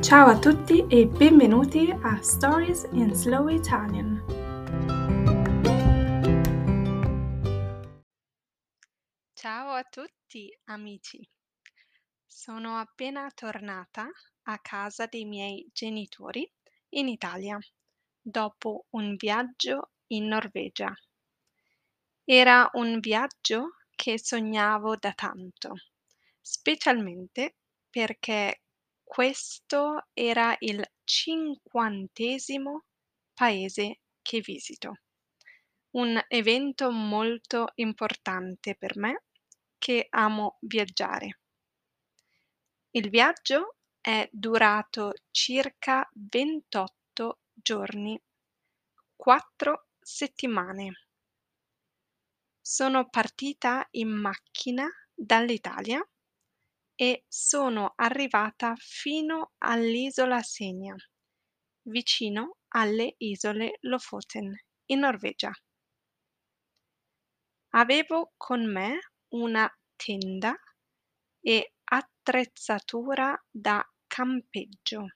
Ciao a tutti e benvenuti a Stories in Slow Italian. Ciao a tutti amici. Sono appena tornata a casa dei miei genitori in Italia dopo un viaggio in Norvegia. Era un viaggio che sognavo da tanto, specialmente perché questo era il cinquantesimo paese che visito. Un evento molto importante per me che amo viaggiare. Il viaggio è durato circa 28 giorni, 4 settimane. Sono partita in macchina dall'Italia e sono arrivata fino all'isola Senia, vicino alle isole Lofoten, in Norvegia. Avevo con me una tenda e attrezzatura da campeggio,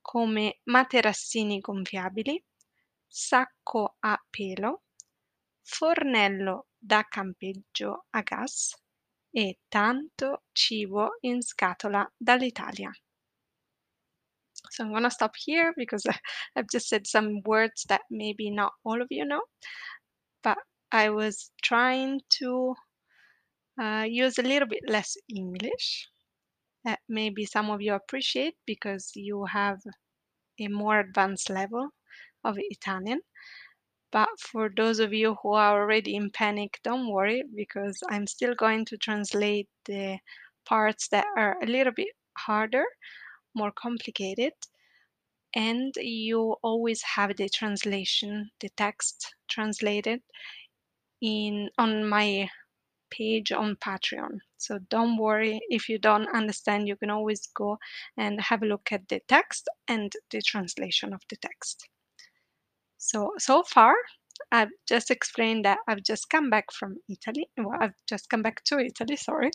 come materassini gonfiabili, sacco a pelo, fornello da campeggio a gas e tanto cibo in scatola dall'Italia. So I'm going to stop here because I've just said some words that maybe not all of you know, but I was trying to uh, use a little bit less English that maybe some of you appreciate because you have a more advanced level of Italian. But for those of you who are already in panic, don't worry because I'm still going to translate the parts that are a little bit harder, more complicated. And you always have the translation, the text translated in on my page on Patreon. So don't worry if you don't understand, you can always go and have a look at the text and the translation of the text. So, so far, I've just explained that I've just come back from Italy. Well, I've just come back to Italy, sorry,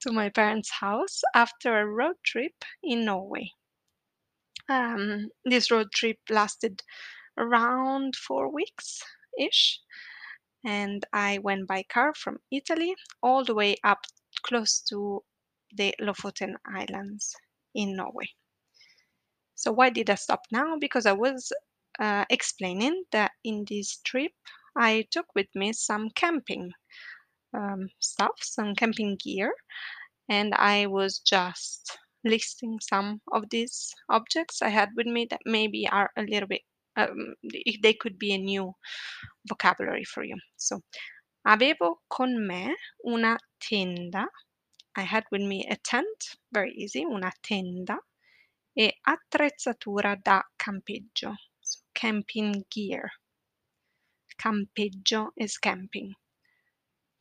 to my parents' house after a road trip in Norway. Um, this road trip lasted around four weeks ish, and I went by car from Italy all the way up close to the Lofoten Islands in Norway. So, why did I stop now? Because I was uh, explaining that in this trip I took with me some camping um, stuff, some camping gear, and I was just listing some of these objects I had with me that maybe are a little bit, um, they could be a new vocabulary for you. So, avevo con me una tenda. I had with me a tent, very easy, una tenda, e attrezzatura da campeggio, camping gear. Campeggio is camping.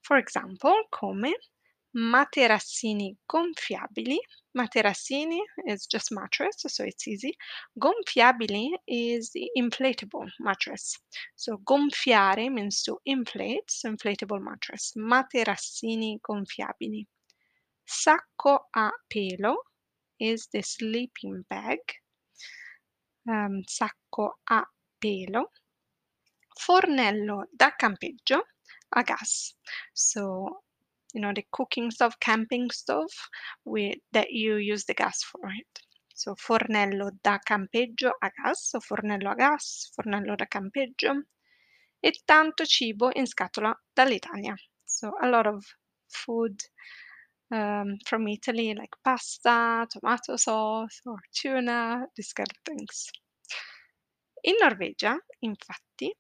For example, come materassini gonfiabili. Materassini is just mattress, so it's easy. Gonfiabili is the inflatable mattress. So gonfiare means to inflate, so inflatable mattress. Materassini gonfiabili. Sacco a pelo is the sleeping bag. Um, sacco a pelo. Fornello da campeggio a gas. So you know the cooking stove, camping stove, with that you use the gas for it. So fornello da campeggio a gas, so fornello a gas, fornello da campeggio, e tanto cibo in scatola dall'Italia. So a lot of food um, from Italy, like pasta, tomato sauce, or tuna, these kind of things. In Norvegia, infatti,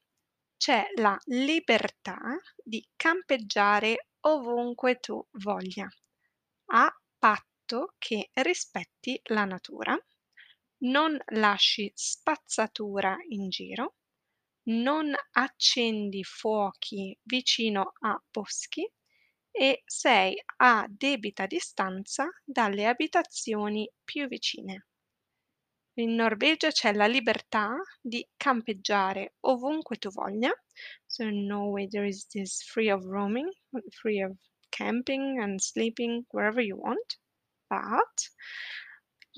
c'è la libertà di campeggiare ovunque tu voglia, a patto che rispetti la natura, non lasci spazzatura in giro, non accendi fuochi vicino a boschi e sei a debita distanza dalle abitazioni più vicine. In Norvegia c'è la libertà di campeggiare ovunque tu voglia. So in Norway there is this free of roaming, free of camping and sleeping wherever you want. But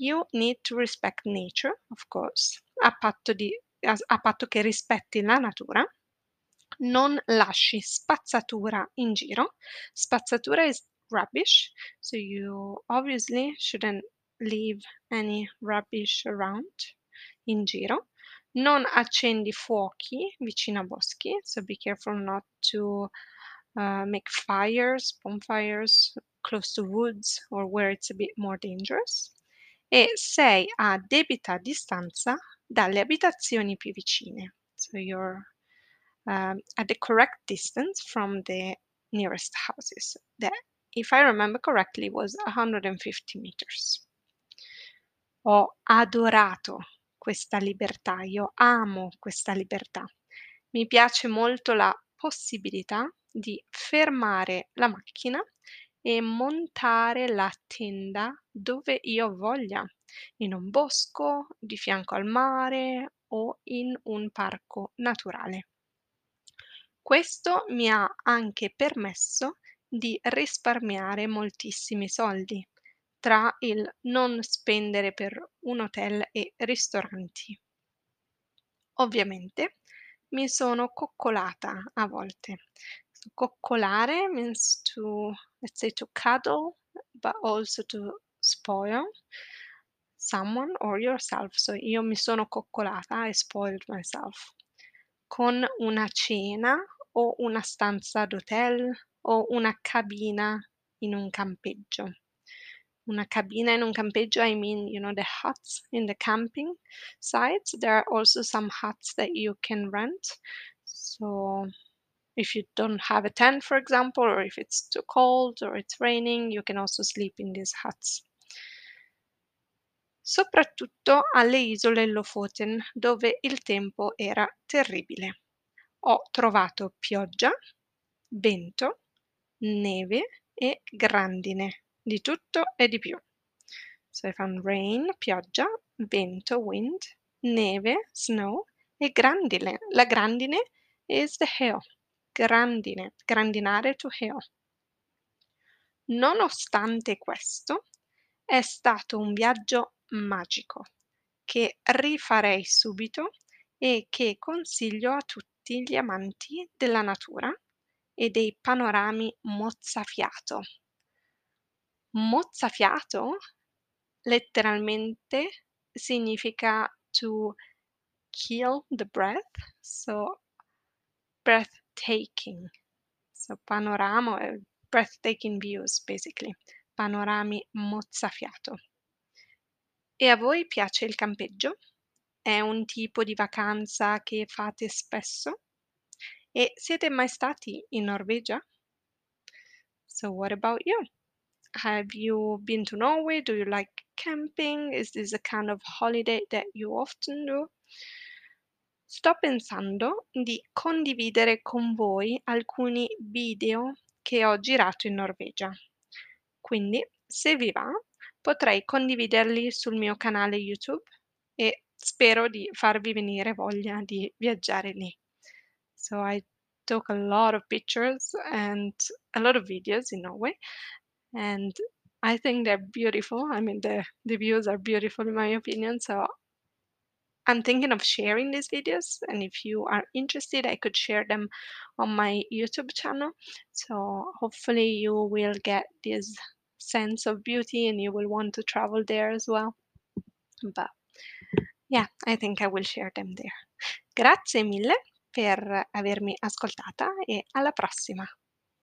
You need to respect nature, of course, a patto, di, a, a patto che rispetti la natura. Non lasci spazzatura in giro. Spazzatura is rubbish, so you obviously shouldn't leave any rubbish around in giro. Non accendi fuochi vicino a boschi, so be careful not to uh, make fires, bonfires close to woods or where it's a bit more dangerous. E sei a debita distanza dalle abitazioni più vicine. So you're um, at the correct distance from the nearest houses. That, if I remember correctly, was 150 meters. Ho adorato questa libertà, io amo questa libertà. Mi piace molto la possibilità di fermare la macchina e montare la tenda dove io voglia, in un bosco, di fianco al mare o in un parco naturale. Questo mi ha anche permesso di risparmiare moltissimi soldi tra il non spendere per un hotel e ristoranti. Ovviamente mi sono coccolata a volte. Coccolare means to, let's say, to cuddle, but also to spoil someone or yourself. So io mi sono coccolata, I spoiled myself, con una cena o una stanza d'hotel o una cabina in un campeggio una cabina in un campeggio, I mean, you know, the huts in the camping sites. There are also some huts that you can rent. So if you don't have a tent, for example, or if it's too cold or it's raining, you can also sleep in these huts. Soprattutto alle isole Lofoten, dove il tempo era terribile. Ho trovato pioggia, vento, neve e grandine di tutto e di più. So I found rain, pioggia, vento, wind, neve, snow e grandine. La grandine is the hail. Grandine, grandinare to hail. Nonostante questo, è stato un viaggio magico che rifarei subito e che consiglio a tutti gli amanti della natura e dei panorami mozzafiato Mozzafiato letteralmente significa to kill the breath, so breathtaking. So panorama, eh, breathtaking views basically, panorami mozzafiato. E a voi piace il campeggio? È un tipo di vacanza che fate spesso? E siete mai stati in Norvegia? So what about you? Have you been to Norway? Do you like camping? Is this a kind of holiday that you often do? Sto pensando di condividere con voi alcuni video che ho girato in Norvegia. Quindi, se vi va, potrei condividerli sul mio canale YouTube e spero di farvi venire voglia di viaggiare lì. So I took a lot of pictures and a lot of videos in Norway and I think they're beautiful. I mean, the the views are beautiful in my opinion. So I'm thinking of sharing these videos, and if you are interested, I could share them on my YouTube channel. So hopefully, you will get this sense of beauty and you will want to travel there as well. But yeah, I think I will share them there. Grazie mille per avermi ascoltata e alla prossima.